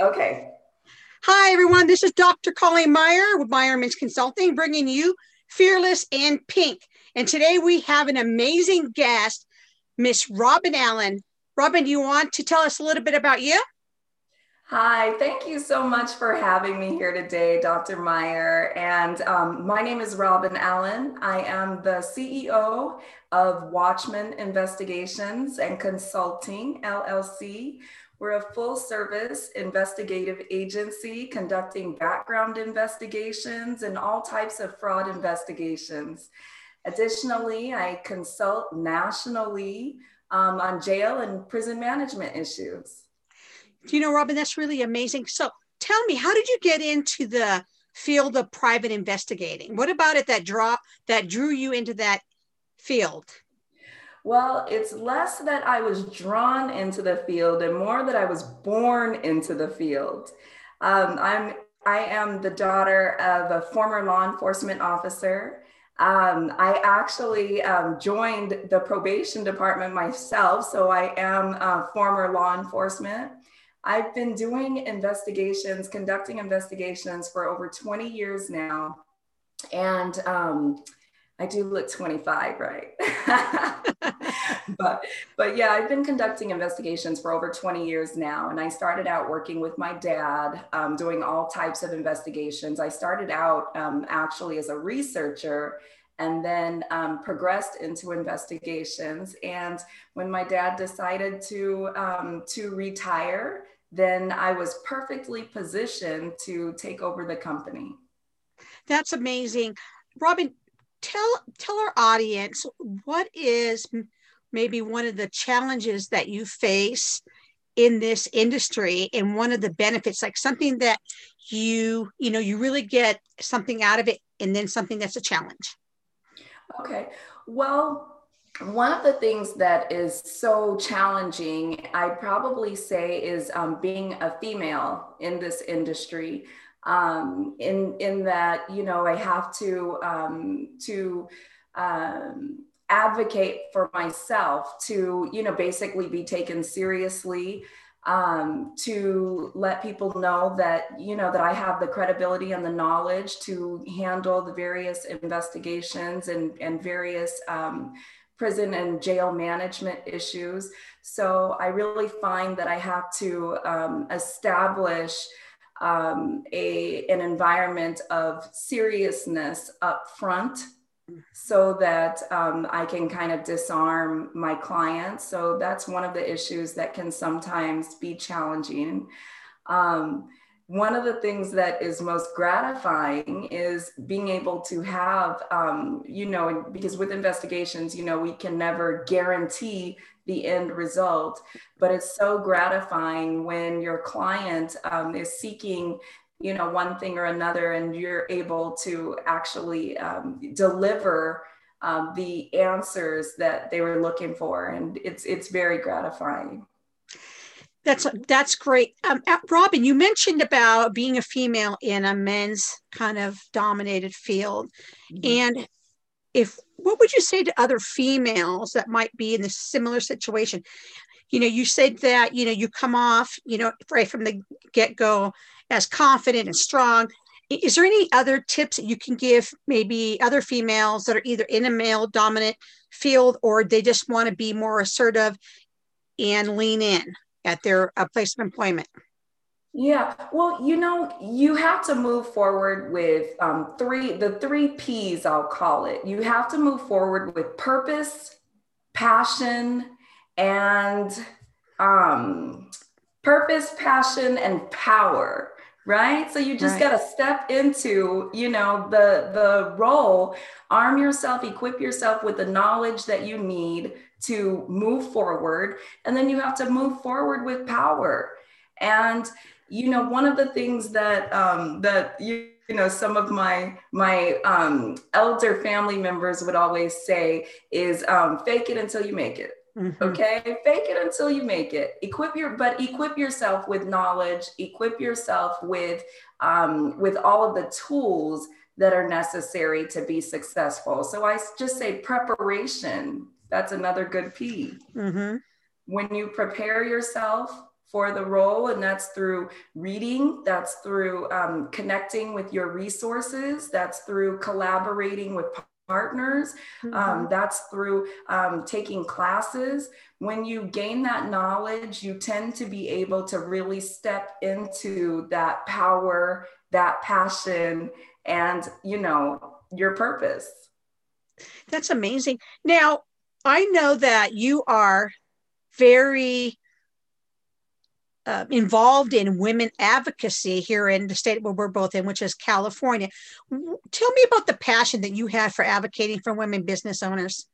Okay. Hi, everyone. This is Dr. Colleen Meyer with Meyerman's Consulting, bringing you Fearless and Pink. And today we have an amazing guest, Miss Robin Allen. Robin, do you want to tell us a little bit about you? Hi, thank you so much for having me here today, Dr. Meyer. And um, my name is Robin Allen. I am the CEO of Watchman Investigations and Consulting, LLC. We're a full service investigative agency conducting background investigations and all types of fraud investigations. Additionally, I consult nationally um, on jail and prison management issues. Do you know, Robin, that's really amazing. So tell me, how did you get into the field of private investigating? What about it that draw that drew you into that field? Well, it's less that I was drawn into the field and more that I was born into the field. Um, I'm I am the daughter of a former law enforcement officer. Um, I actually um, joined the probation department myself, so I am a former law enforcement. I've been doing investigations, conducting investigations for over 20 years now. And um, I do look 25, right? but but yeah, I've been conducting investigations for over 20 years now, and I started out working with my dad, um, doing all types of investigations. I started out um, actually as a researcher, and then um, progressed into investigations. And when my dad decided to um, to retire, then I was perfectly positioned to take over the company. That's amazing. Robin, tell tell our audience what is maybe one of the challenges that you face in this industry and one of the benefits like something that you you know you really get something out of it and then something that's a challenge okay well one of the things that is so challenging, I'd probably say, is um, being a female in this industry. Um, in in that, you know, I have to um, to um, advocate for myself to, you know, basically be taken seriously. Um, to let people know that you know that I have the credibility and the knowledge to handle the various investigations and and various um, prison and jail management issues. So I really find that I have to um, establish um, a, an environment of seriousness up front so that um, I can kind of disarm my clients. So that's one of the issues that can sometimes be challenging. Um, one of the things that is most gratifying is being able to have um, you know because with investigations you know we can never guarantee the end result but it's so gratifying when your client um, is seeking you know one thing or another and you're able to actually um, deliver um, the answers that they were looking for and it's it's very gratifying that's that's great. Um, uh, Robin, you mentioned about being a female in a men's kind of dominated field, mm-hmm. and if what would you say to other females that might be in a similar situation? You know, you said that you know you come off you know right from the get go as confident and strong. Is there any other tips that you can give maybe other females that are either in a male dominant field or they just want to be more assertive and lean in? at their uh, place of employment? Yeah, well, you know, you have to move forward with um, three, the three P's, I'll call it. You have to move forward with purpose, passion, and um, purpose, passion, and power right? So you just right. got to step into you know the the role. Arm yourself equip yourself with the knowledge that you need to move forward. And then you have to move forward with power. And you know one of the things that um that you you know some of my my um elder family members would always say is um fake it until you make it Mm-hmm. Okay, fake it until you make it. Equip your, but equip yourself with knowledge. Equip yourself with um, with all of the tools that are necessary to be successful. So I just say preparation. That's another good P. Mm-hmm. When you prepare yourself for the role, and that's through reading, that's through um, connecting with your resources, that's through collaborating with partners. Um, mm-hmm. Um, that's through um, taking classes. When you gain that knowledge, you tend to be able to really step into that power, that passion, and you know your purpose. That's amazing. Now, I know that you are very uh, involved in women advocacy here in the state where we're both in, which is California. Tell me about the passion that you have for advocating for women business owners.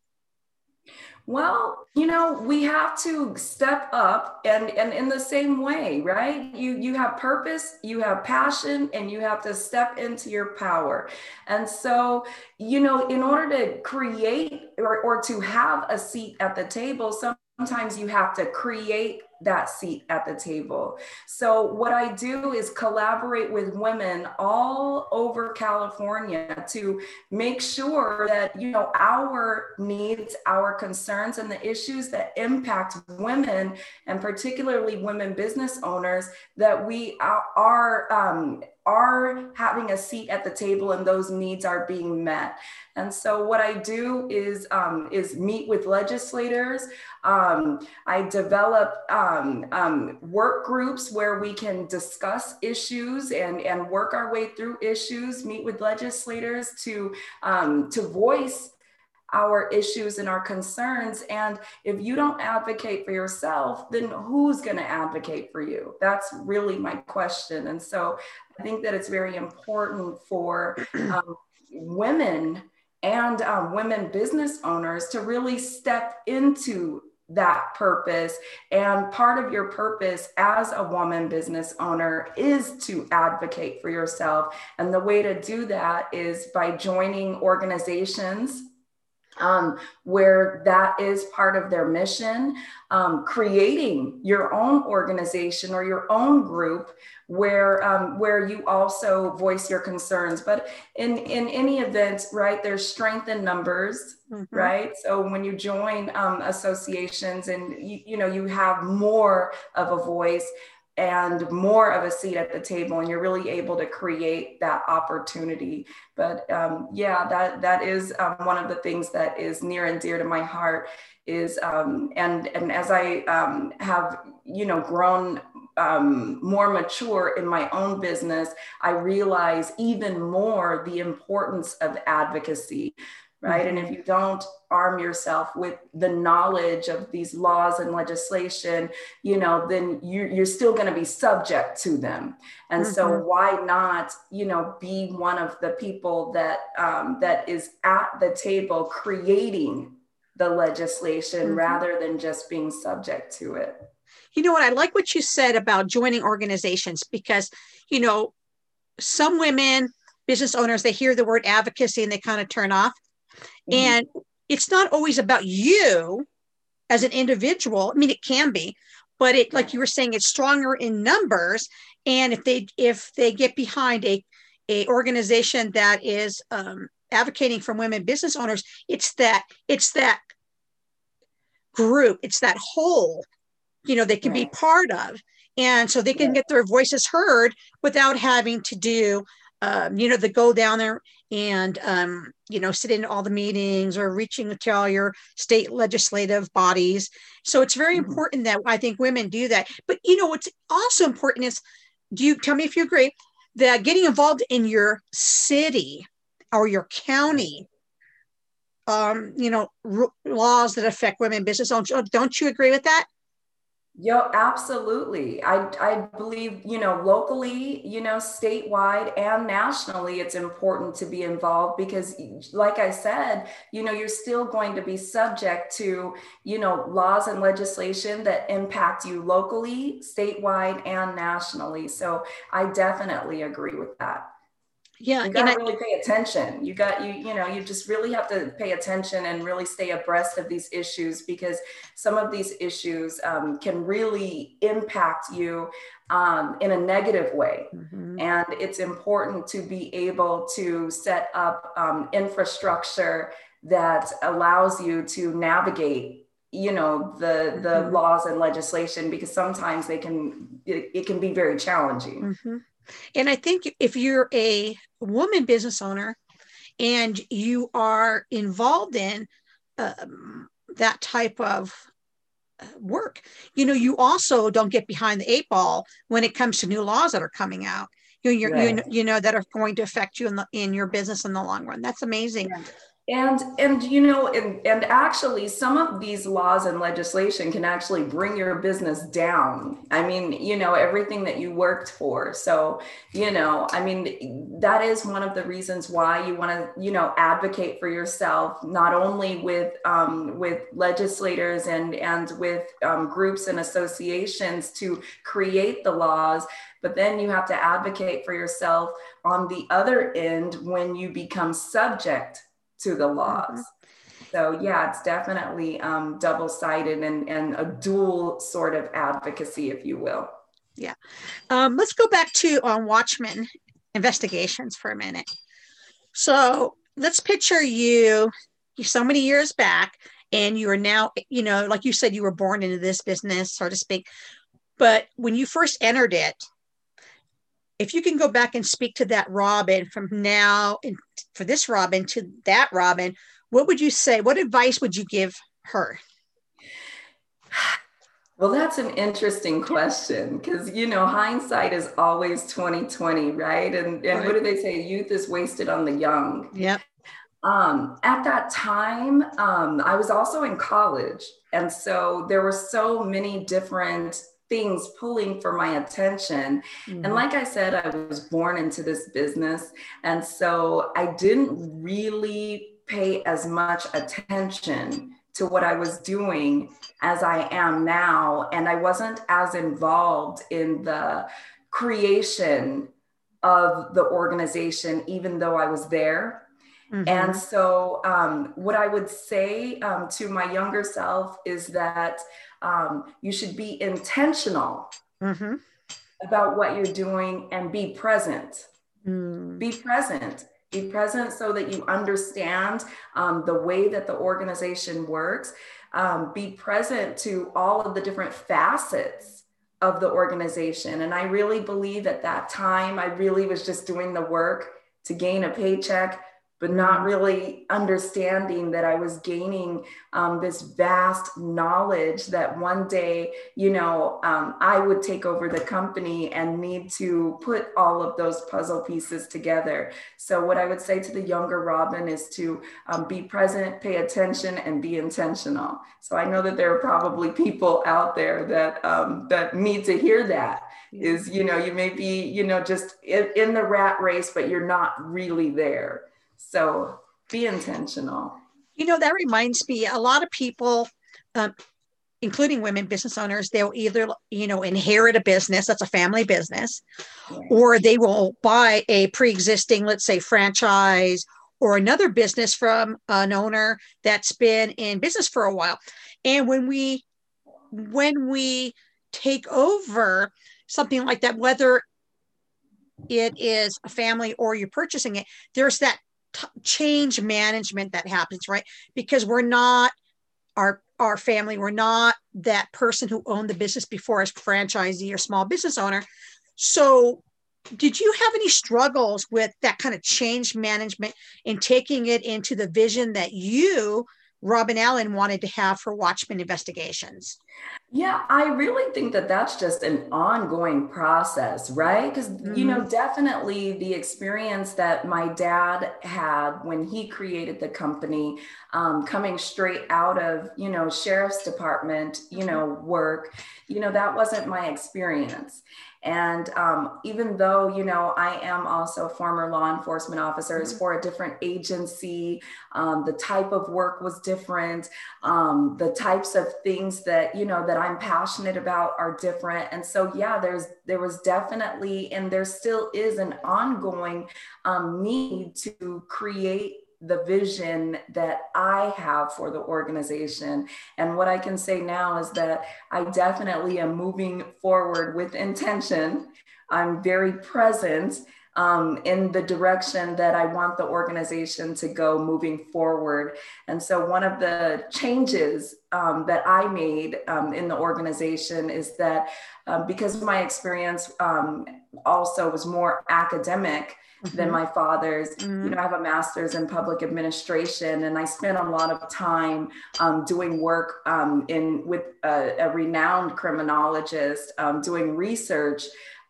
Well, you know, we have to step up and and in the same way, right? You you have purpose, you have passion and you have to step into your power. And so, you know, in order to create or, or to have a seat at the table, sometimes you have to create that seat at the table. So, what I do is collaborate with women all over California to make sure that, you know, our needs, our concerns, and the issues that impact women, and particularly women business owners, that we are um, are having a seat at the table and those needs are being met. And so what I do is um, is meet with legislators. Um, I develop um, um work groups where we can discuss issues and, and work our way through issues, meet with legislators to, um, to voice our issues and our concerns. And if you don't advocate for yourself, then who's going to advocate for you? That's really my question. And so I think that it's very important for um, women and um, women business owners to really step into that purpose. And part of your purpose as a woman business owner is to advocate for yourself. And the way to do that is by joining organizations um, where that is part of their mission, um, creating your own organization or your own group where um, where you also voice your concerns. But in in any event, right, there's strength in numbers, mm-hmm. right? So when you join um, associations and you, you know you have more of a voice and more of a seat at the table and you're really able to create that opportunity. But um, yeah that that is um, one of the things that is near and dear to my heart is um, and and as i um, have you know grown um, more mature in my own business i realize even more the importance of advocacy right? Mm-hmm. And if you don't arm yourself with the knowledge of these laws and legislation, you know, then you, you're still going to be subject to them. And mm-hmm. so, why not, you know, be one of the people that um, that is at the table creating the legislation mm-hmm. rather than just being subject to it? You know what? I like what you said about joining organizations because, you know, some women business owners they hear the word advocacy and they kind of turn off Mm-hmm. And it's not always about you as an individual. I mean, it can be, but it, like you were saying, it's stronger in numbers. And if they if they get behind a a organization that is um, advocating for women business owners, it's that it's that group, it's that whole, you know, they can right. be part of, and so they can get their voices heard without having to do um, you know, the go down there and, um, you know, sit in all the meetings or reaching to all your state legislative bodies. So it's very mm-hmm. important that I think women do that. But, you know, what's also important is do you tell me if you agree that getting involved in your city or your county um, you know, r- laws that affect women business owners. Don't you agree with that? Yo, absolutely. I, I believe, you know, locally, you know, statewide and nationally, it's important to be involved because, like I said, you know, you're still going to be subject to, you know, laws and legislation that impact you locally, statewide, and nationally. So I definitely agree with that yeah you got to really pay attention you got you you know you just really have to pay attention and really stay abreast of these issues because some of these issues um, can really impact you um, in a negative way mm-hmm. and it's important to be able to set up um, infrastructure that allows you to navigate you know the the mm-hmm. laws and legislation because sometimes they can it, it can be very challenging mm-hmm. And i think if you're a woman business owner and you are involved in um, that type of uh, work you know you also don't get behind the eight ball when it comes to new laws that are coming out. You know, right. you, you know that are going to affect you in the in your business in the long run. That's amazing. Yeah and and you know and and actually some of these laws and legislation can actually bring your business down. I mean you know everything that you worked for. So you know i mean that is one of the reasons why you want to you know advocate for yourself not only with um, with legislators and and with um, groups and associations to create the laws but then you have to advocate for yourself on the other end when you become subject to the laws. Mm-hmm. So yeah, it's definitely um, double-sided and, and a dual sort of advocacy, if you will. Yeah. Um, let's go back to on um, Watchman investigations for a minute. So let's picture you so many years back and you are now, you know, like you said, you were born into this business, so to speak. But when you first entered it, if you can go back and speak to that Robin from now and for this Robin to that Robin, what would you say? What advice would you give her? Well, that's an interesting question because you know hindsight is always 2020, right? And and right. what do they say? Youth is wasted on the young. Yep. Um, at that time, um, I was also in college, and so there were so many different things pulling for my attention. Mm-hmm. And like I said, I was born into this business. And so I didn't really pay as much attention to what I was doing as I am now. And I wasn't as involved in the creation of the organization, even though I was there. Mm-hmm. And so, um, what I would say um, to my younger self is that um, you should be intentional mm-hmm. about what you're doing and be present. Mm. Be present. Be present so that you understand um, the way that the organization works. Um, be present to all of the different facets of the organization. And I really believe at that time, I really was just doing the work to gain a paycheck but not really understanding that I was gaining um, this vast knowledge that one day, you know, um, I would take over the company and need to put all of those puzzle pieces together. So, what I would say to the younger Robin is to um, be present, pay attention, and be intentional. So, I know that there are probably people out there that um, that need to hear that. Is you know, you may be you know just in, in the rat race, but you're not really there. So be intentional. You know, that reminds me, a lot of people, um, including women business owners, they'll either, you know, inherit a business that's a family business, or they will buy a pre existing, let's say, franchise or another business from an owner that's been in business for a while. And when we, when we take over something like that, whether it is a family or you're purchasing it, there's that t- change management that happens, right? Because we're not our our family, we're not that person who owned the business before as franchisee or small business owner. So did you have any struggles with that kind of change management and taking it into the vision that you Robin Allen wanted to have for Watchman investigations? Yeah, I really think that that's just an ongoing process, right? Because, mm-hmm. you know, mm-hmm. definitely the experience that my dad had when he created the company, um, coming straight out of, you know, sheriff's department, you know, work, you know, that wasn't my experience. And um, even though, you know, I am also a former law enforcement officer, mm-hmm. for a different agency, um, the type of work was different. Um, the types of things that, you know, that I'm passionate about are different. And so, yeah, there's, there was definitely, and there still is an ongoing um, need to create the vision that I have for the organization. And what I can say now is that I definitely am moving forward with intention. I'm very present. Um, in the direction that I want the organization to go moving forward. And so, one of the changes um, that I made um, in the organization is that um, because my experience um, also was more academic mm-hmm. than my father's. Mm-hmm. You know, I have a master's in public administration, and I spent a lot of time um, doing work um, in with a, a renowned criminologist, um, doing research.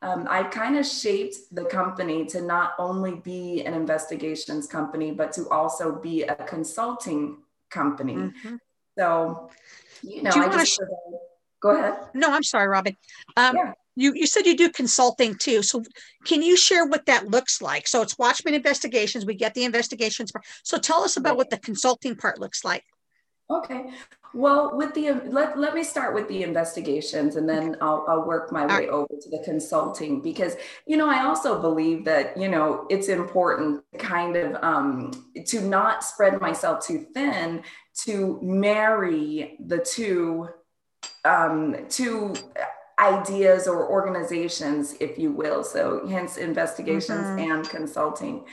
Um, I kind of shaped the company to not only be an investigations company, but to also be a consulting company. Mm-hmm. So, you know, you I just. Sh- go ahead. No, I'm sorry, Robin. Um, yeah you you said you do consulting too so can you share what that looks like so it's watchman investigations we get the investigations part. so tell us about what the consulting part looks like okay well with the let, let me start with the investigations and then I'll, I'll work my way over to the consulting because you know i also believe that you know it's important kind of um, to not spread myself too thin to marry the two um, two ideas or organizations, if you will. So, hence investigations mm-hmm. and consulting.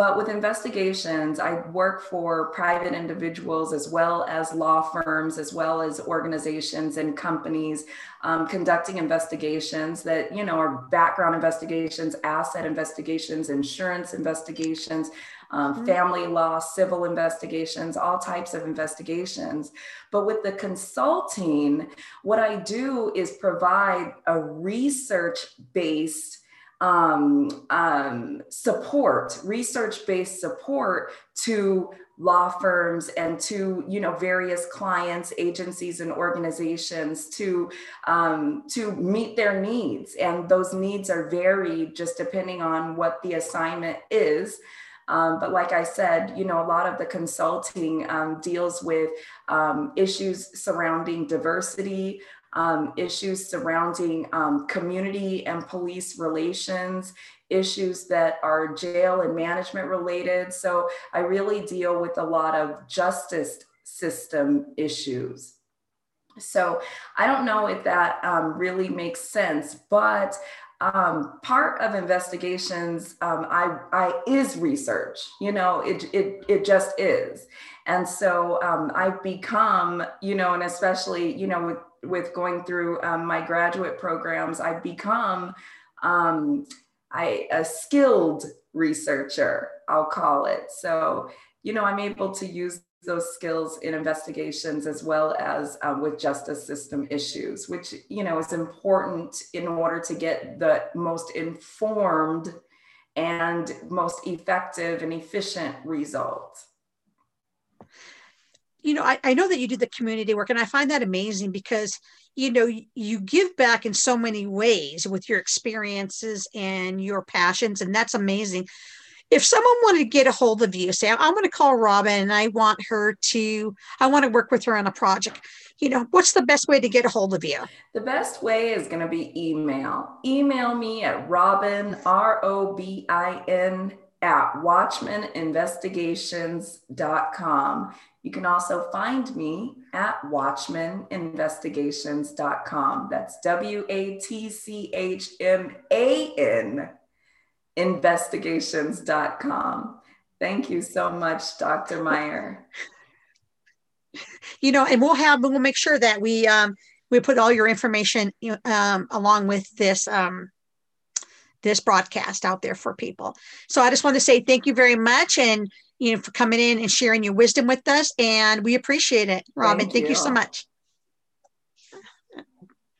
But with investigations, I work for private individuals as well as law firms, as well as organizations and companies um, conducting investigations that, you know, are background investigations, asset investigations, insurance investigations, um, mm-hmm. family law, civil investigations, all types of investigations. But with the consulting, what I do is provide a research based um, um, support, research-based support to law firms and to you know various clients, agencies, and organizations to um, to meet their needs, and those needs are varied just depending on what the assignment is. Um, but like I said, you know, a lot of the consulting um, deals with um, issues surrounding diversity, um, issues surrounding um, community and police relations, issues that are jail and management related. So I really deal with a lot of justice system issues. So I don't know if that um, really makes sense, but um, part of investigations um, I, I is research you know it, it, it just is and so um, i've become you know and especially you know with, with going through um, my graduate programs i've become um, I, a skilled researcher i'll call it. So you know i'm able to use those skills in investigations as well as um, with justice system issues which you know is important in order to get the most informed and most effective and efficient results you know I, I know that you do the community work and i find that amazing because you know you give back in so many ways with your experiences and your passions and that's amazing if someone wanted to get a hold of you, say, I'm going to call Robin and I want her to, I want to work with her on a project, you know, what's the best way to get a hold of you? The best way is going to be email. Email me at Robin, R O B I N, at watchmaninvestigations.com. You can also find me at watchmaninvestigations.com. That's W A T C H M A N investigations.com. Thank you so much, Dr. Meyer. You know, and we'll have we'll make sure that we um, we put all your information um, along with this um, this broadcast out there for people. So I just want to say thank you very much and you know for coming in and sharing your wisdom with us and we appreciate it. Robin, thank you, thank you so much.